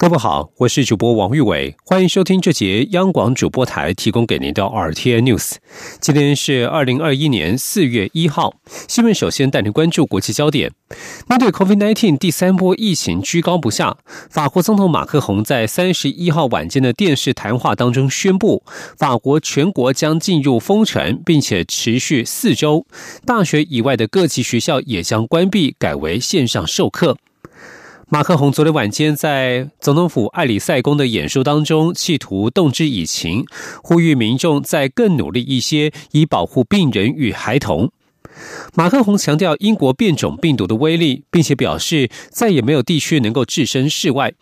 各位好，我是主播王玉伟，欢迎收听这节央广主播台提供给您的 RTN News。今天是二零二一年四月一号，新闻首先带您关注国际焦点。面对 COVID-19 第三波疫情居高不下，法国总统马克宏在三十一号晚间的电视谈话当中宣布，法国全国将进入封城，并且持续四周，大学以外的各级学校也将关闭，改为线上授课。马克宏昨天晚间在总统府艾里塞宫的演说当中，企图动之以情，呼吁民众再更努力一些，以保护病人与孩童。马克宏强调英国变种病毒的威力，并且表示再也没有地区能够置身事外。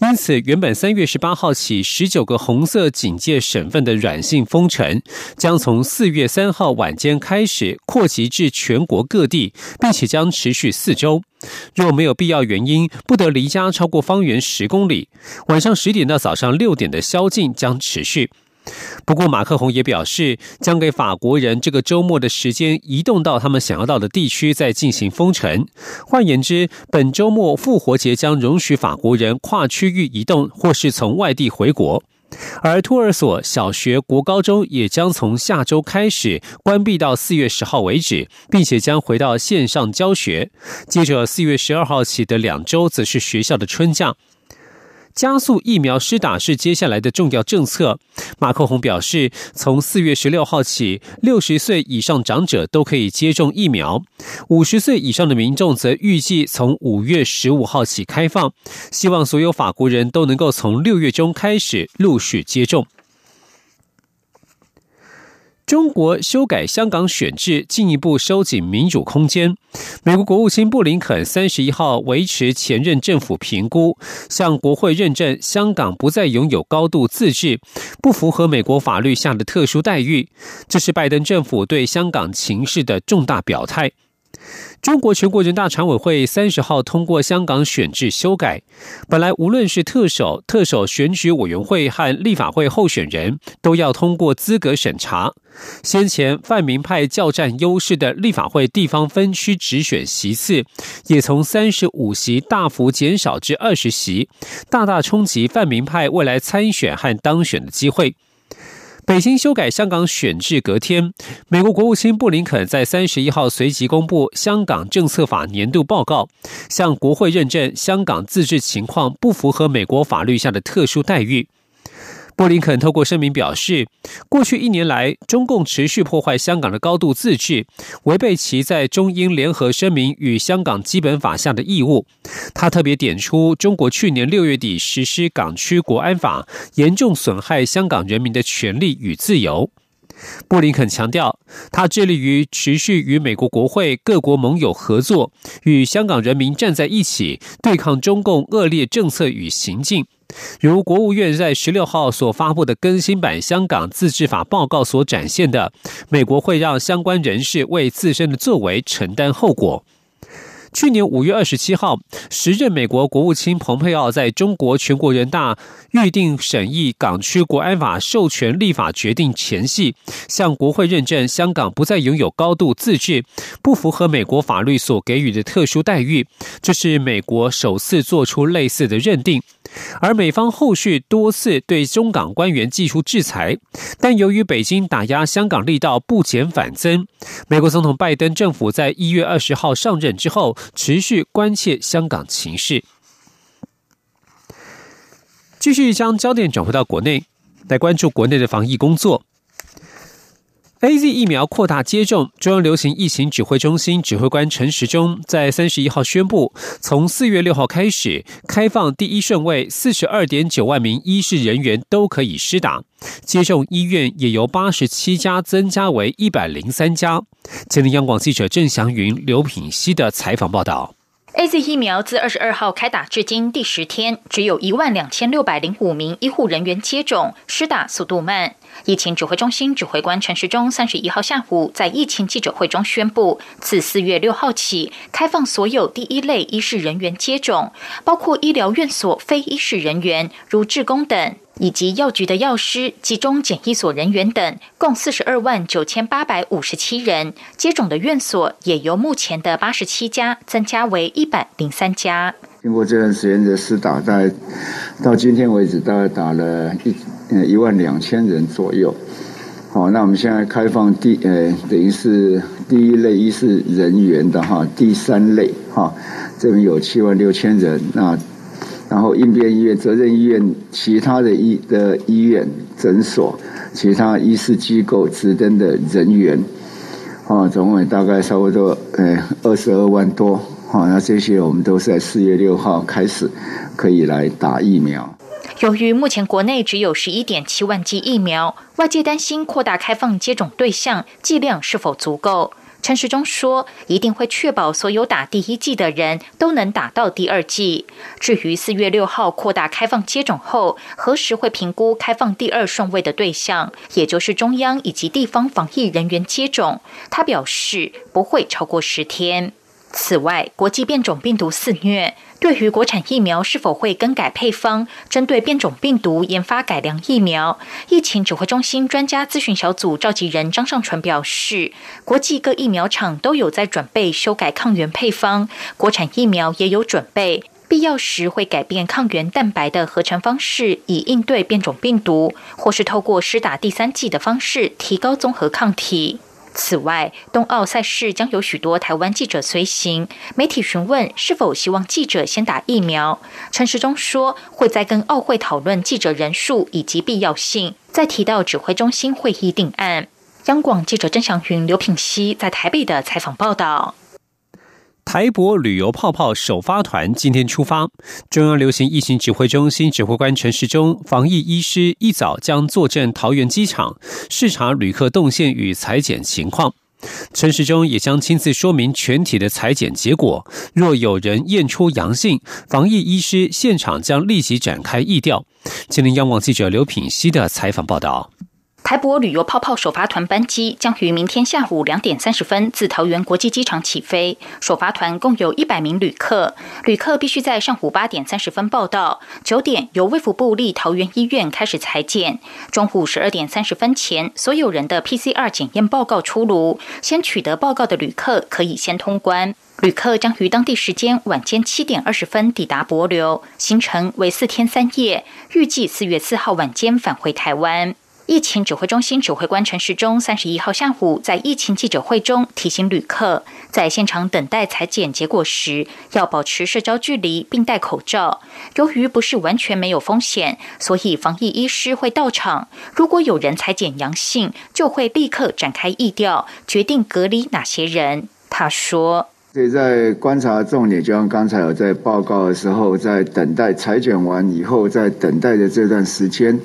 因此，原本三月十八号起十九个红色警戒省份的软性封城，将从四月三号晚间开始扩及至全国各地，并且将持续四周。若没有必要原因，不得离家超过方圆十公里。晚上十点到早上六点的宵禁将持续。不过，马克宏也表示，将给法国人这个周末的时间，移动到他们想要到的地区，再进行封城。换言之，本周末复活节将容许法国人跨区域移动，或是从外地回国。而托儿所、小学、国高中也将从下周开始关闭到四月十号为止，并且将回到线上教学。接着，四月十二号起的两周，则是学校的春假。加速疫苗施打是接下来的重要政策。马克宏表示，从四月十六号起，六十岁以上长者都可以接种疫苗；五十岁以上的民众则预计从五月十五号起开放。希望所有法国人都能够从六月中开始陆续接种。中国修改香港选制，进一步收紧民主空间。美国国务卿布林肯三十一号维持前任政府评估，向国会认证香港不再拥有高度自治，不符合美国法律下的特殊待遇。这是拜登政府对香港情势的重大表态。中国全国人大常委会三十号通过香港选制修改，本来无论是特首、特首选举委员会和立法会候选人，都要通过资格审查。先前泛民派较占优势的立法会地方分区直选席次，也从三十五席大幅减少至二十席，大大冲击泛民派未来参选和当选的机会。北京修改香港选制隔天，美国国务卿布林肯在三十一号随即公布香港政策法年度报告，向国会认证香港自治情况不符合美国法律下的特殊待遇。布林肯透过声明表示，过去一年来，中共持续破坏香港的高度自治，违背其在中英联合声明与香港基本法下的义务。他特别点出，中国去年六月底实施港区国安法，严重损害香港人民的权利与自由。布林肯强调，他致力于持续与美国国会各国盟友合作，与香港人民站在一起，对抗中共恶劣政策与行径。如国务院在十六号所发布的更新版《香港自治法》报告所展现的，美国会让相关人士为自身的作为承担后果。去年五月二十七号，时任美国国务卿蓬佩奥在中国全国人大预定审议港区国安法授权立法决定前夕，向国会认证香港不再拥有高度自治，不符合美国法律所给予的特殊待遇。这是美国首次做出类似的认定。而美方后续多次对中港官员寄出制裁，但由于北京打压香港力道不减反增，美国总统拜登政府在一月二十号上任之后，持续关切香港情势。继续将焦点转回到国内，来关注国内的防疫工作。A Z 疫苗扩大接种，中央流行疫情指挥中心指挥官陈时中在三十一号宣布，从四月六号开始开放第一顺位四十二点九万名医事人员都可以施打，接种医院也由八十七家增加为一百零三家。前天央广记者郑祥云、刘品熙的采访报道。A Z 疫苗自二十二号开打至今第十天，只有一万两千六百零五名医护人员接种，施打速度慢。疫情指挥中心指挥官陈时中三十一号下午在疫情记者会中宣布，自四月六号起，开放所有第一类医事人员接种，包括医疗院所非医事人员，如志工等。以及药局的药师、集中检疫所人员等，共四十二万九千八百五十七人接种的院所，也由目前的八十七家增加为一百零三家。经过这段时间的试打，在到今天为止，大概打了一呃一万两千人左右。好，那我们现在开放第呃等于是第一类医是人员的哈，第三类哈，这边有七万六千人那。然后应变医院、责任医院、其他的医的医院、诊所、其他医师机构指定的人员，啊，总共大概差不多呃二十二万多，啊，那这些我们都是在四月六号开始可以来打疫苗。由于目前国内只有十一点七万剂疫苗，外界担心扩大开放接种对象剂量是否足够。陈时中说：“一定会确保所有打第一剂的人都能打到第二剂。至于四月六号扩大开放接种后，何时会评估开放第二顺位的对象，也就是中央以及地方防疫人员接种，他表示不会超过十天。此外，国际变种病毒肆虐。”对于国产疫苗是否会更改配方，针对变种病毒研发改良疫苗，疫情指挥中心专家咨询小组召集人张尚纯表示，国际各疫苗厂都有在准备修改抗原配方，国产疫苗也有准备，必要时会改变抗原蛋白的合成方式，以应对变种病毒，或是透过施打第三剂的方式提高综合抗体。此外，冬奥赛事将有许多台湾记者随行。媒体询问是否希望记者先打疫苗，陈时中说会在跟奥会讨论记者人数以及必要性，再提到指挥中心会议定案。央广记者曾祥云、刘品熙在台北的采访报道。台博旅游泡泡首发团今天出发，中央流行疫情指挥中心指挥官陈时中、防疫医师一早将坐镇桃园机场，视察旅客动线与裁剪情况。陈时中也将亲自说明全体的裁剪结果，若有人验出阳性，防疫医师现场将立即展开疫调。吉林央网记者刘品熙的采访报道。台博旅游泡泡首发团班机将于明天下午两点三十分自桃园国际机场起飞。首发团共有一百名旅客，旅客必须在上午八点三十分报到，九点由卫福部立桃园医院开始裁剪。中午十二点三十分前，所有人的 PCR 检验报告出炉，先取得报告的旅客可以先通关。旅客将于当地时间晚间七点二十分抵达博流，行程为四天三夜，预计四月四号晚间返回台湾。疫情指挥中心指挥官陈时中三十一号下午在疫情记者会中提醒旅客，在现场等待裁剪结果时要保持社交距离并戴口罩。由于不是完全没有风险，所以防疫医师会到场。如果有人裁剪阳性，就会立刻展开疫调，决定隔离哪些人。他说：“所以在观察重点，就像刚才有在报告的时候，在等待裁剪完以后，在等待的这段时间。”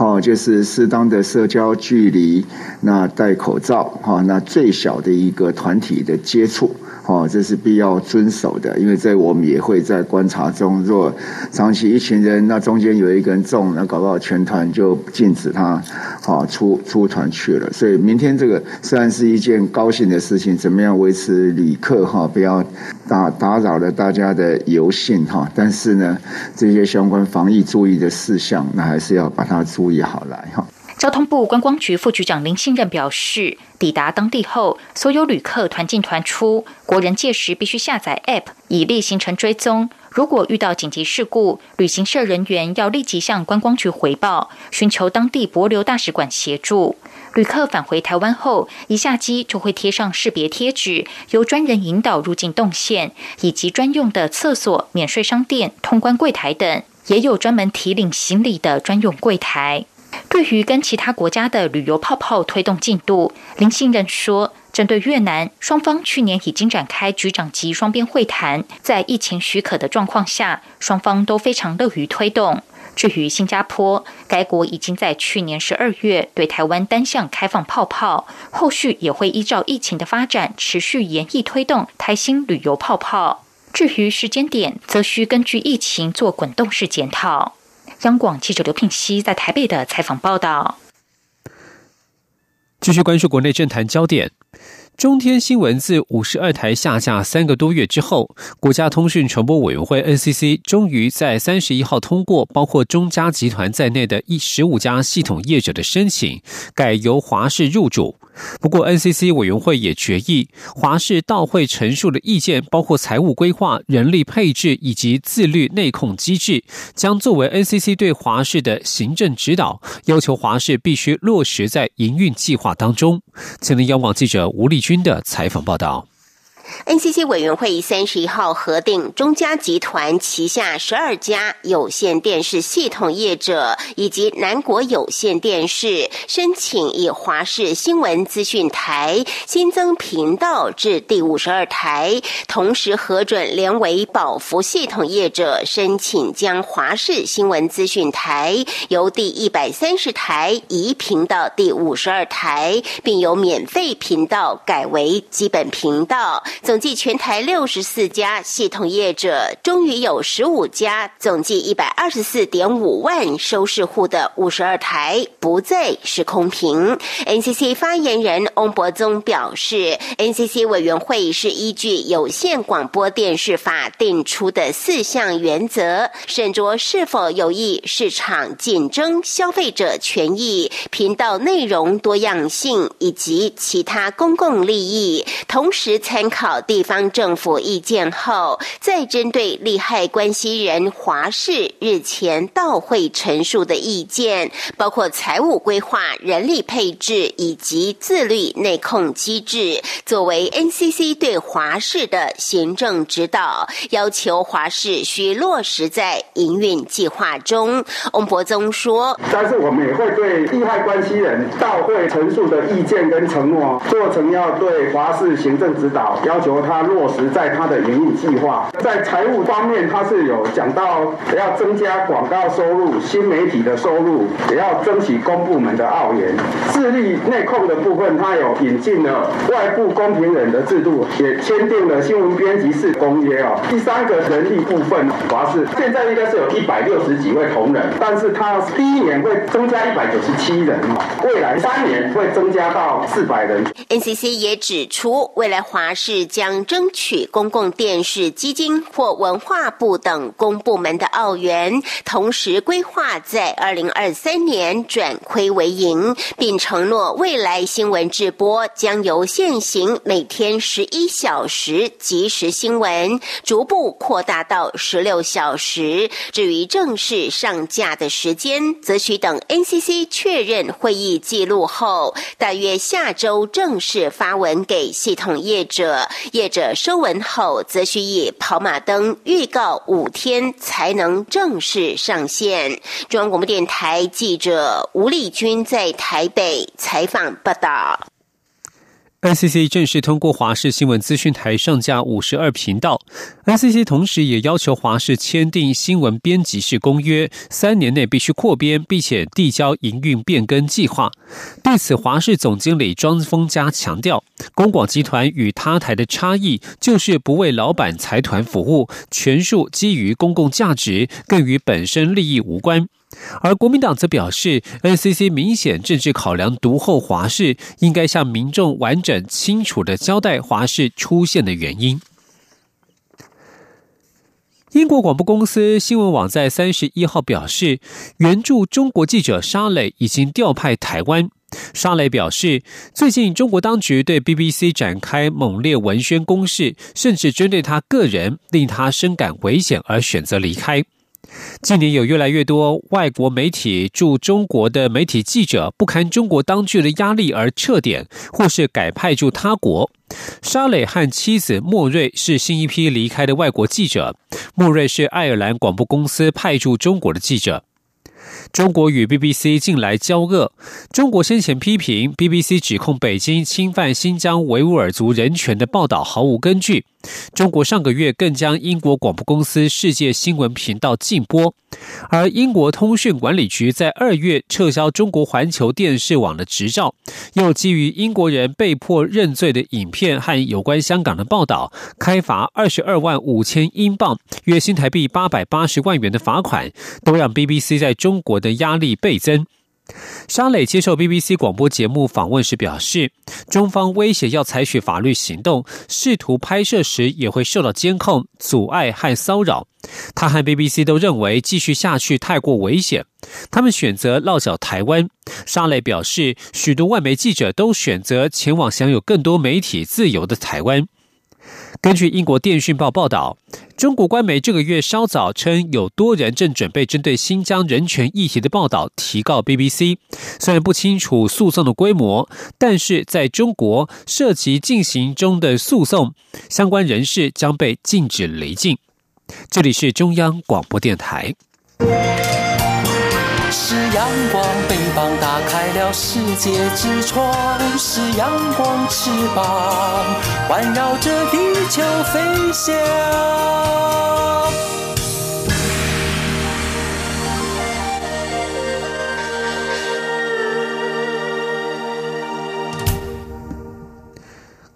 哦，就是适当的社交距离，那戴口罩，哈，那最小的一个团体的接触。哦，这是必要遵守的，因为在我们也会在观察中，若长期一群人，那中间有一个人中，那搞不好全团就禁止他，好出出团去了。所以明天这个虽然是一件高兴的事情，怎么样维持旅客哈不要打打扰了大家的游兴哈，但是呢，这些相关防疫注意的事项，那还是要把它注意好来哈。交通部观光局副局长林信任表示，抵达当地后，所有旅客团进团出，国人届时必须下载 App 以利行程追踪。如果遇到紧急事故，旅行社人员要立即向观光局回报，寻求当地博流大使馆协助。旅客返回台湾后，一下机就会贴上识别贴纸，由专人引导入境动线，以及专用的厕所、免税商店、通关柜台等，也有专门提领行李的专用柜台。对于跟其他国家的旅游泡泡推动进度，林信任说，针对越南，双方去年已经展开局长级双边会谈，在疫情许可的状况下，双方都非常乐于推动。至于新加坡，该国已经在去年十二月对台湾单向开放泡泡，后续也会依照疫情的发展，持续严厉推动台新旅游泡泡。至于时间点，则需根据疫情做滚动式检讨。央广记者刘聘熙在台北的采访报道。继续关注国内政坛焦点。中天新闻自五十二台下架三个多月之后，国家通讯传播委员会 NCC 终于在三十一号通过包括中嘉集团在内的一十五家系统业者的申请，改由华视入主。不过，NCC 委员会也决议，华氏到会陈述的意见，包括财务规划、人力配置以及自律内控机制，将作为 NCC 对华氏的行政指导，要求华氏必须落实在营运计划当中。前天央广记者吴立军的采访报道。NCC 委员会三十一号核定中嘉集团旗下十二家有线电视系统业者以及南国有线电视申请以华视新闻资讯台新增频道至第五十二台，同时核准联为宝福系统业者申请将华视新闻资讯台由第一百三十台移频到第五十二台，并由免费频道改为基本频道。总计全台六十四家系统业者，终于有十五家，总计一百二十四点五万收视户的五十二台不再是空屏。NCC 发言人翁博宗表示，NCC 委员会是依据有线广播电视法定出的四项原则，审酌是否有益市场竞争、消费者权益、频道内容多样性以及其他公共利益，同时参考。考地方政府意见后，再针对利害关系人华氏日前到会陈述的意见，包括财务规划、人力配置以及自律内控机制，作为 NCC 对华氏的行政指导，要求华氏需落实在营运计划中。翁博宗说：“但是我们也会对利害关系人到会陈述的意见跟承诺，做成要对华氏行政指导要。”求他落实在他的营运计划，在财务方面，他是有讲到要增加广告收入、新媒体的收入，也要争取公部门的澳元。智力内控的部分，他有引进了外部公平人的制度，也签订了新闻编辑室公约哦。第三个人力部分，华视现在应该是有一百六十几位同仁，但是他第一年会增加一百九十七人未来三年会增加到四百人。NCC 也指出，未来华视。将争取公共电视基金或文化部等公部门的澳元，同时规划在二零二三年转亏为盈，并承诺未来新闻直播将由现行每天十一小时即时新闻逐步扩大到十六小时。至于正式上架的时间，则需等 NCC 确认会议记录后，大约下周正式发文给系统业者。业者收文后，则需以跑马灯预告五天才能正式上线。中央广播电台记者吴丽君在台北采访报道。NCC 正式通过华视新闻资讯台上架五十二频道。NCC 同时也要求华视签订新闻编辑室公约，三年内必须扩编，并且递交营运变更计划。对此，华视总经理庄丰嘉强调，公广集团与他台的差异就是不为老板财团服务，全数基于公共价值，更与本身利益无关。而国民党则表示，NCC 明显政治考量独后华视，应该向民众完整清楚的交代华视出现的原因。英国广播公司新闻网在三十一号表示，援助中国记者沙磊已经调派台湾。沙磊表示，最近中国当局对 BBC 展开猛烈文宣攻势，甚至针对他个人，令他深感危险而选择离开。近年有越来越多外国媒体驻中国的媒体记者不堪中国当局的压力而撤点，或是改派驻他国。沙磊和妻子莫瑞是新一批离开的外国记者。莫瑞是爱尔兰广播公司派驻中国的记者。中国与 BBC 近来交恶。中国先前批评 BBC 指控北京侵犯新疆维吾尔族人权的报道毫无根据。中国上个月更将英国广播公司世界新闻频道禁播，而英国通讯管理局在二月撤销中国环球电视网的执照，又基于英国人被迫认罪的影片和有关香港的报道，开罚二十二万五千英镑（约新台币八百八十万元）的罚款，都让 BBC 在中国的压力倍增。沙磊接受 BBC 广播节目访问时表示，中方威胁要采取法律行动，试图拍摄时也会受到监控、阻碍和骚扰。他和 BBC 都认为继续下去太过危险，他们选择落脚台湾。沙磊表示，许多外媒记者都选择前往享有更多媒体自由的台湾。根据英国电讯报报道，中国官媒这个月稍早称，有多人正准备针对新疆人权议题的报道提告 BBC。虽然不清楚诉讼的规模，但是在中国涉及进行中的诉讼，相关人士将被禁止离境。这里是中央广播电台。是阳光，翅膀打开了世界之窗；是阳光，翅膀环绕着地球飞翔。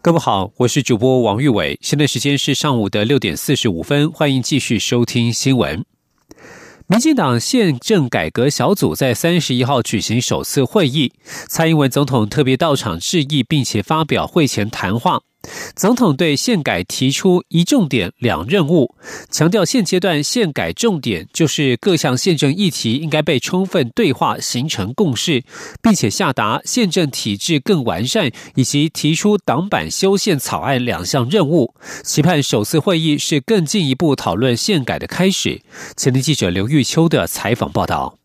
各位好，我是主播王玉伟，现在时间是上午的六点四十五分，欢迎继续收听新闻。民进党宪政改革小组在三十一号举行首次会议，蔡英文总统特别到场致意，并且发表会前谈话。总统对宪改提出一重点两任务，强调现阶段宪改重点就是各项宪政议题应该被充分对话形成共识，并且下达宪政体制更完善以及提出党版修宪草案两项任务。期盼首次会议是更进一步讨论宪改的开始。前天记者刘玉秋的采访报道。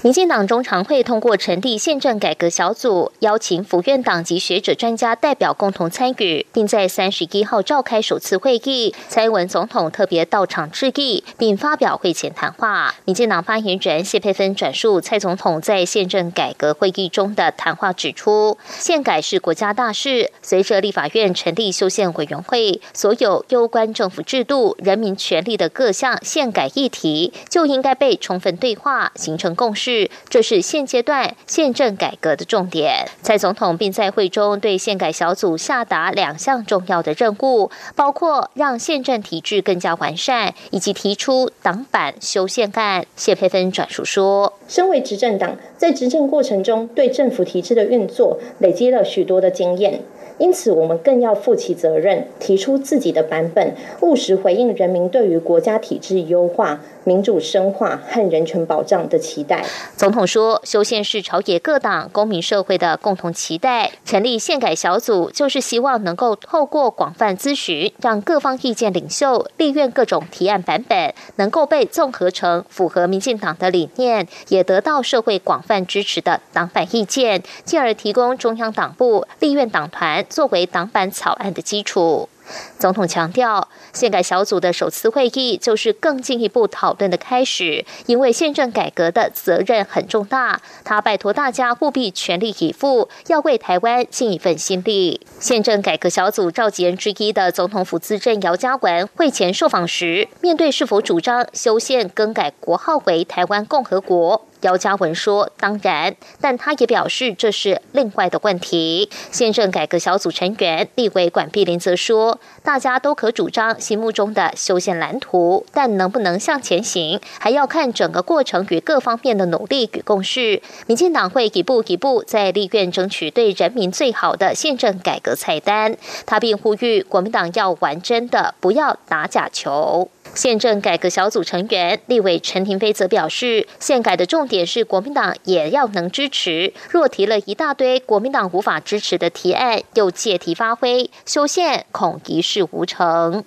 民进党中常会通过成立宪政改革小组，邀请府院党及学者专家代表共同参与，并在三十一号召开首次会议。蔡英文总统特别到场致意，并发表会前谈话。民进党发言人谢佩芬转述蔡总统在宪政改革会议中的谈话，指出宪改是国家大事，随着立法院成立修宪委员会，所有攸关政府制度、人民权利的各项宪改议题，就应该被充分对话，形成共识。这是现阶段宪政改革的重点。蔡总统并在会中对宪改小组下达两项重要的任务，包括让宪政体制更加完善，以及提出党版修宪案。谢佩芬转述说：“身为执政党，在执政过程中，对政府体制的运作累积了许多的经验。”因此，我们更要负起责任，提出自己的版本，务实回应人民对于国家体制优化、民主深化和人权保障的期待。总统说，修宪是朝野各党、公民社会的共同期待。成立宪改小组，就是希望能够透过广泛咨询，让各方意见领袖、立院各种提案版本能够被综合成符合民进党的理念，也得到社会广泛支持的党版意见，进而提供中央党部、立院党团。作为党版草案的基础，总统强调，宪改小组的首次会议就是更进一步讨论的开始，因为宪政改革的责任很重大。他拜托大家务必全力以赴，要为台湾尽一份心力。宪政改革小组召集人之一的总统府资政姚嘉文会前受访时，面对是否主张修宪更改国号为台湾共和国。姚嘉文说：“当然，但他也表示这是另外的问题。”宪政改革小组成员立委管碧林则说：“大家都可主张心目中的修宪蓝图，但能不能向前行，还要看整个过程与各方面的努力与共识。民进党会一步一步在立院争取对人民最好的宪政改革菜单。”他并呼吁国民党要玩真的，不要打假球。宪政改革小组成员立委陈廷飞则表示，宪改的重点是国民党也要能支持。若提了一大堆国民党无法支持的提案，又借题发挥，修宪恐一事无成。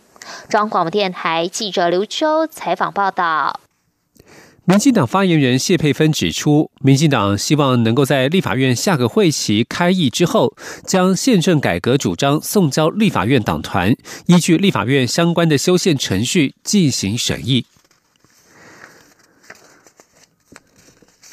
中央广播电台记者刘秋采访报道。民进党发言人谢佩芬指出，民进党希望能够在立法院下个会期开议之后，将宪政改革主张送交立法院党团，依据立法院相关的修宪程序进行审议。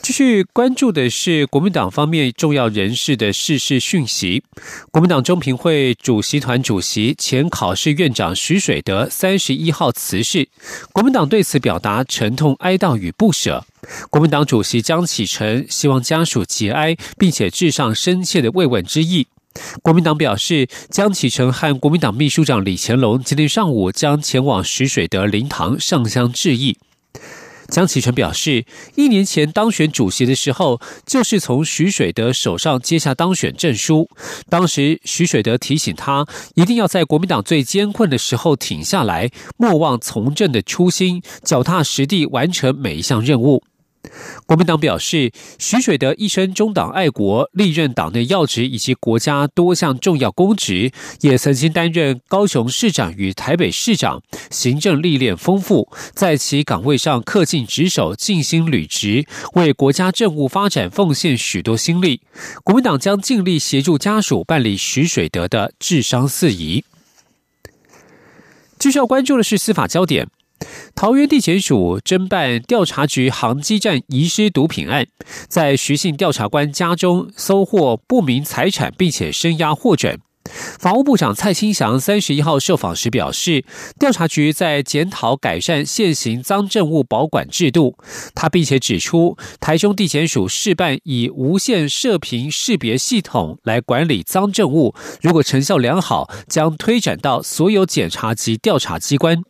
继续关注的是国民党方面重要人士的逝世讯息。国民党中评会主席团主席、前考试院长徐水德三十一号辞世，国民党对此表达沉痛哀悼与不舍。国民党主席江启臣希望家属节哀，并且致上深切的慰问之意。国民党表示，江启臣和国民党秘书长李乾龙今天上午将前往徐水德灵堂上香致意。江启臣表示，一年前当选主席的时候，就是从徐水德手上接下当选证书。当时徐水德提醒他，一定要在国民党最艰困的时候挺下来，莫忘从政的初心，脚踏实地完成每一项任务。国民党表示，徐水德一生忠党爱国，历任党内要职以及国家多项重要公职，也曾经担任高雄市长与台北市长，行政历练丰富，在其岗位上恪尽职守，尽心履职，为国家政务发展奉献许多心力。国民党将尽力协助家属办理徐水德的治伤事宜。继续要关注的是司法焦点。桃园地检署侦办调查局航机站遗失毒品案，在徐姓调查官家中搜获不明财产，并且声押获准。法务部长蔡清祥三十一号受访时表示，调查局在检讨改善现行赃证物保管制度。他并且指出，台中地检署试办以无线射频识别系统来管理赃证物，如果成效良好，将推展到所有检察及调查机关。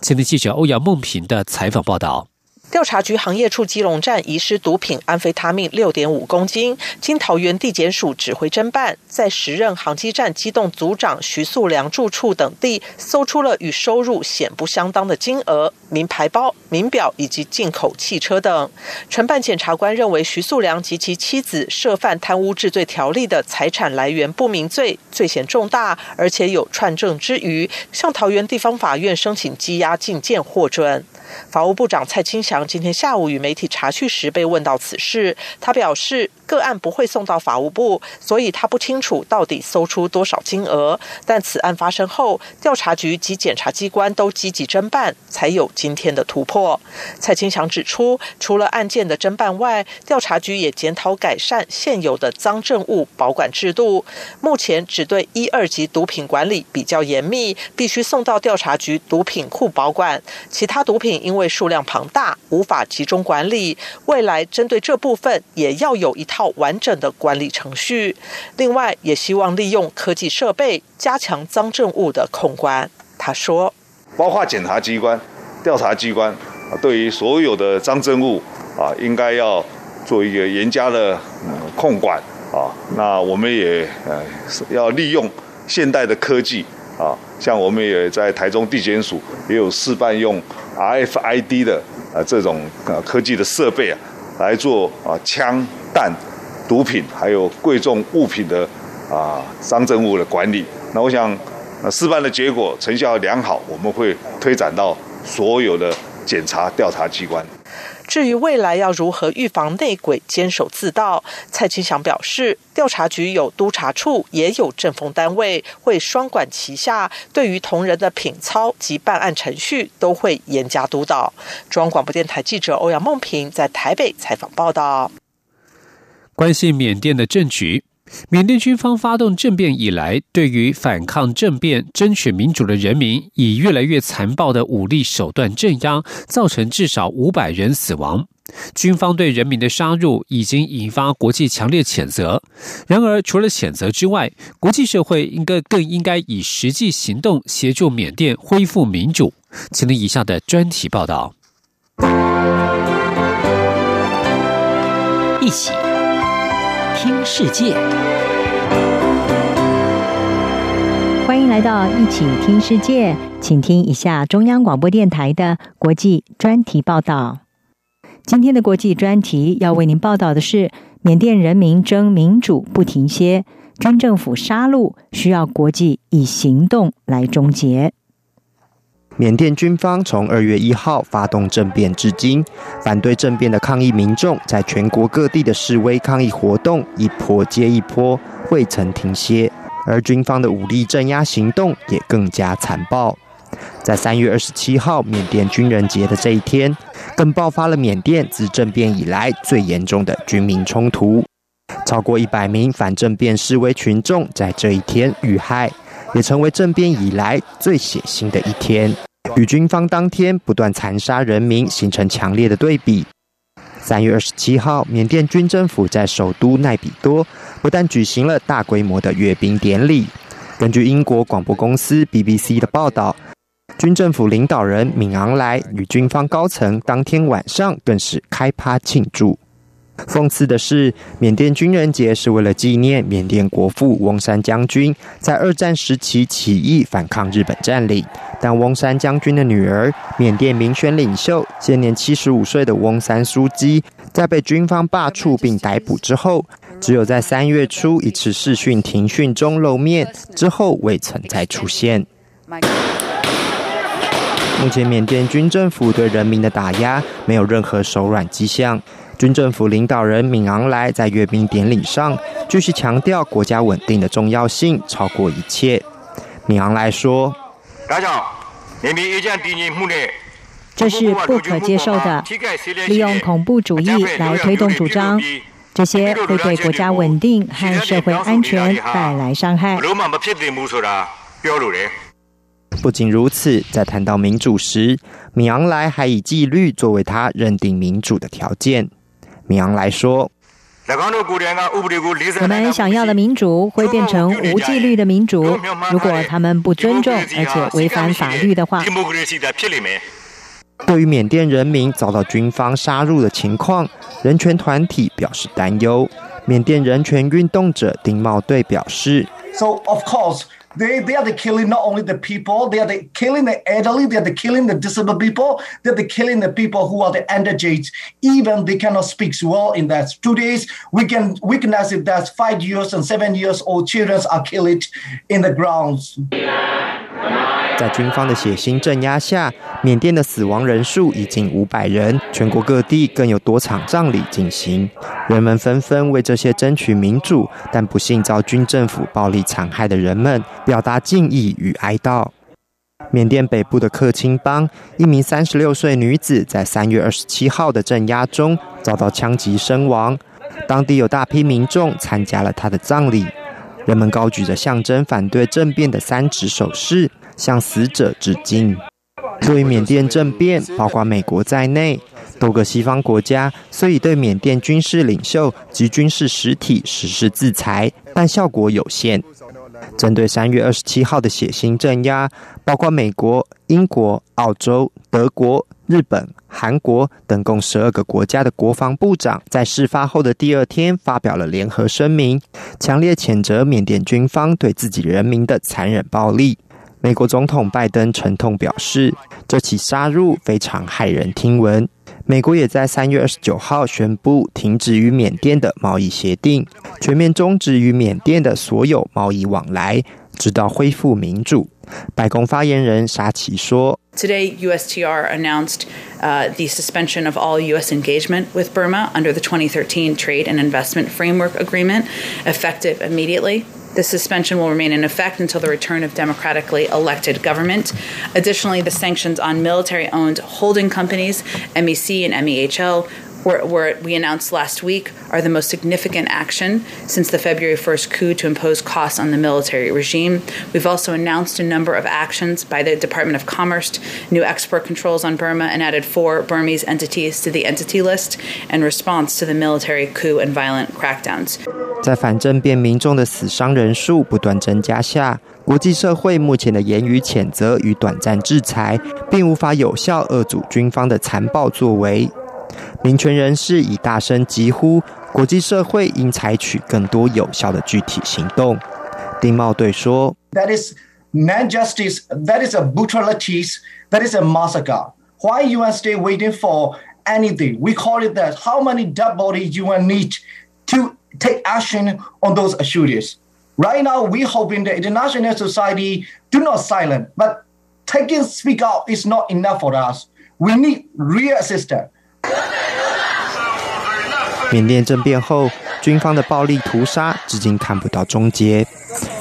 前的记者欧阳梦平的采访报道。调查局行业处基隆站遗失毒品安非他命六点五公斤，经桃园地检署指挥侦办，在时任航机站机动组长徐素良住处等地搜出了与收入显不相当的金额、名牌包、名表以及进口汽车等。承办检察官认为，徐素良及其妻子涉犯贪污治罪条例的财产来源不明罪，罪嫌重大，而且有串证之余，向桃园地方法院申请羁押禁见获准。法务部长蔡清祥今天下午与媒体查叙时被问到此事，他表示。个案不会送到法务部，所以他不清楚到底搜出多少金额。但此案发生后，调查局及检察机关都积极侦办，才有今天的突破。蔡清祥指出，除了案件的侦办外，调查局也检讨改善现有的赃证物保管制度。目前只对一二级毒品管理比较严密，必须送到调查局毒品库保管。其他毒品因为数量庞大，无法集中管理。未来针对这部分，也要有一套。完整的管理程序，另外也希望利用科技设备加强赃证物的控管。他说：“包括检察机关、调查机关啊，对于所有的赃证物啊，应该要做一个严加的嗯控管啊。那我们也呃要利用现代的科技啊，像我们也在台中地检署也有示范用 RFID 的啊这种呃科技的设备啊来做啊枪。”弹、毒品还有贵重物品的啊赃证物的管理，那我想，那示范的结果成效良好，我们会推展到所有的检查调查机关。至于未来要如何预防内鬼监守自盗，蔡清祥表示，调查局有督察处，也有政风单位，会双管齐下，对于同仁的品操及办案程序都会严加督导。中央广播电台记者欧阳梦平在台北采访报道。关系缅甸的政局，缅甸军方发动政变以来，对于反抗政变、争取民主的人民，以越来越残暴的武力手段镇压，造成至少五百人死亡。军方对人民的杀戮已经引发国际强烈谴责。然而，除了谴责之外，国际社会应该更应该以实际行动协助缅甸恢复民主。请听以下的专题报道。一起。听世界，欢迎来到一起听世界，请听一下中央广播电台的国际专题报道。今天的国际专题要为您报道的是：缅甸人民争民主不停歇，军政府杀戮需要国际以行动来终结。缅甸军方从二月一号发动政变至今，反对政变的抗议民众在全国各地的示威抗议活动一波接一波，未曾停歇。而军方的武力镇压行动也更加残暴。在三月二十七号缅甸军人节的这一天，更爆发了缅甸自政变以来最严重的军民冲突，超过一百名反政变示威群众在这一天遇害，也成为政变以来最血腥的一天，与军方当天不断残杀人民形成强烈的对比。三月二十七号，缅甸军政府在首都奈比多不但举行了大规模的阅兵典礼。根据英国广播公司 BBC 的报道，军政府领导人敏昂莱与军方高层当天晚上更是开趴庆祝。讽刺的是，缅甸军人节是为了纪念缅甸国父翁山将军在二战时期起义反抗日本占领。但翁山将军的女儿，缅甸民选领袖、现年七十五岁的翁山书记，在被军方罢黜并逮捕之后，只有在三月初一次视讯庭讯中露面，之后未曾再出现。目前，缅甸军政府对人民的打压没有任何手软迹象。军政府领导人敏昂莱在阅兵典礼上继续强调国家稳定的重要性超过一切。敏昂莱说：“这是不可接受的，利用恐怖主义来推动主张，这些会对国家稳定和社会安全带来伤害。”不仅如此，在谈到民主时，米昂莱还以纪律作为他认定民主的条件。米昂来说：“我们想要的民主会变成无纪律的民主，如果他们不尊重而且违反法律的话。”对于缅甸人民遭到军方杀入的情况，人权团体表示担忧。缅甸人权运动者丁茂队表示：“So of course.” They, they are the killing not only the people, they are the killing the elderly, they are the killing the disabled people, they are the killing the people who are the underage. Even they cannot speak well in that. Two days, we can witness it that five years and seven years old children are killed in the grounds. 在军方的血腥镇压下，缅甸的死亡人数已经五百人，全国各地更有多场葬礼进行。人们纷纷为这些争取民主但不幸遭军政府暴力残害的人们表达敬意与哀悼。缅甸北部的克钦邦，一名三十六岁女子在三月二十七号的镇压中遭到枪击身亡，当地有大批民众参加了她的葬礼，人们高举着象征反对政变的三指手势。向死者致敬。对缅甸政变，包括美国在内，多个西方国家虽已对缅甸军事领袖及军事实体实施制裁，但效果有限。针对三月二十七号的血腥镇压，包括美国、英国、澳洲、德国、日本、韩国等共十二个国家的国防部长，在事发后的第二天发表了联合声明，强烈谴责缅甸军方对自己人民的残忍暴力。美国总统拜登沉痛表示，这起杀入非常骇人听闻。美国也在三月二十九号宣布停止与缅甸的贸易协定，全面终止与缅甸的所有贸易往来，直到恢复民主。白宫发言人沙奇说：“Today, USTR announced uh, the suspension of all U.S. engagement with Burma under the 2013 Trade and Investment Framework Agreement, effective immediately.” The suspension will remain in effect until the return of democratically elected government. Additionally, the sanctions on military owned holding companies, MEC and MEHL, were, we announced last week are the most significant action since the February 1st coup to impose costs on the military regime. We've also announced a number of actions by the Department of Commerce, new export controls on Burma, and added four Burmese entities to the entity list in response to the military coup and violent crackdowns. 在反政变民众的死伤人数不断增加下，国际社会目前的言语谴责与短暂制裁，并无法有效遏阻军方的残暴作为。 民权人士已大声疾呼，国际社会应采取更多有效的具体行动。丁茂队说：“That is man justice. That is a brutalities. That is a massacre. Why UN stay waiting for anything? We call it that. How many dead bodies UN need to take action on those issues? Right now, we hoping the international society do not silent, but taking speak out is not enough for us. We need real assistance.” 缅甸政变后，军方的暴力屠杀至今看不到终结，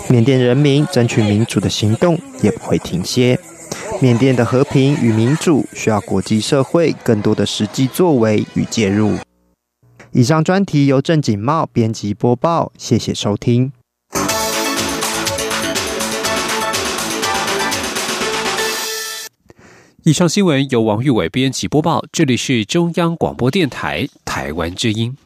缅甸人民争取民主的行动也不会停歇。缅甸的和平与民主需要国际社会更多的实际作为与介入。以上专题由郑景茂编辑播报，谢谢收听。以上新闻由王玉伟编辑播报这里是中央广播电台台湾之音。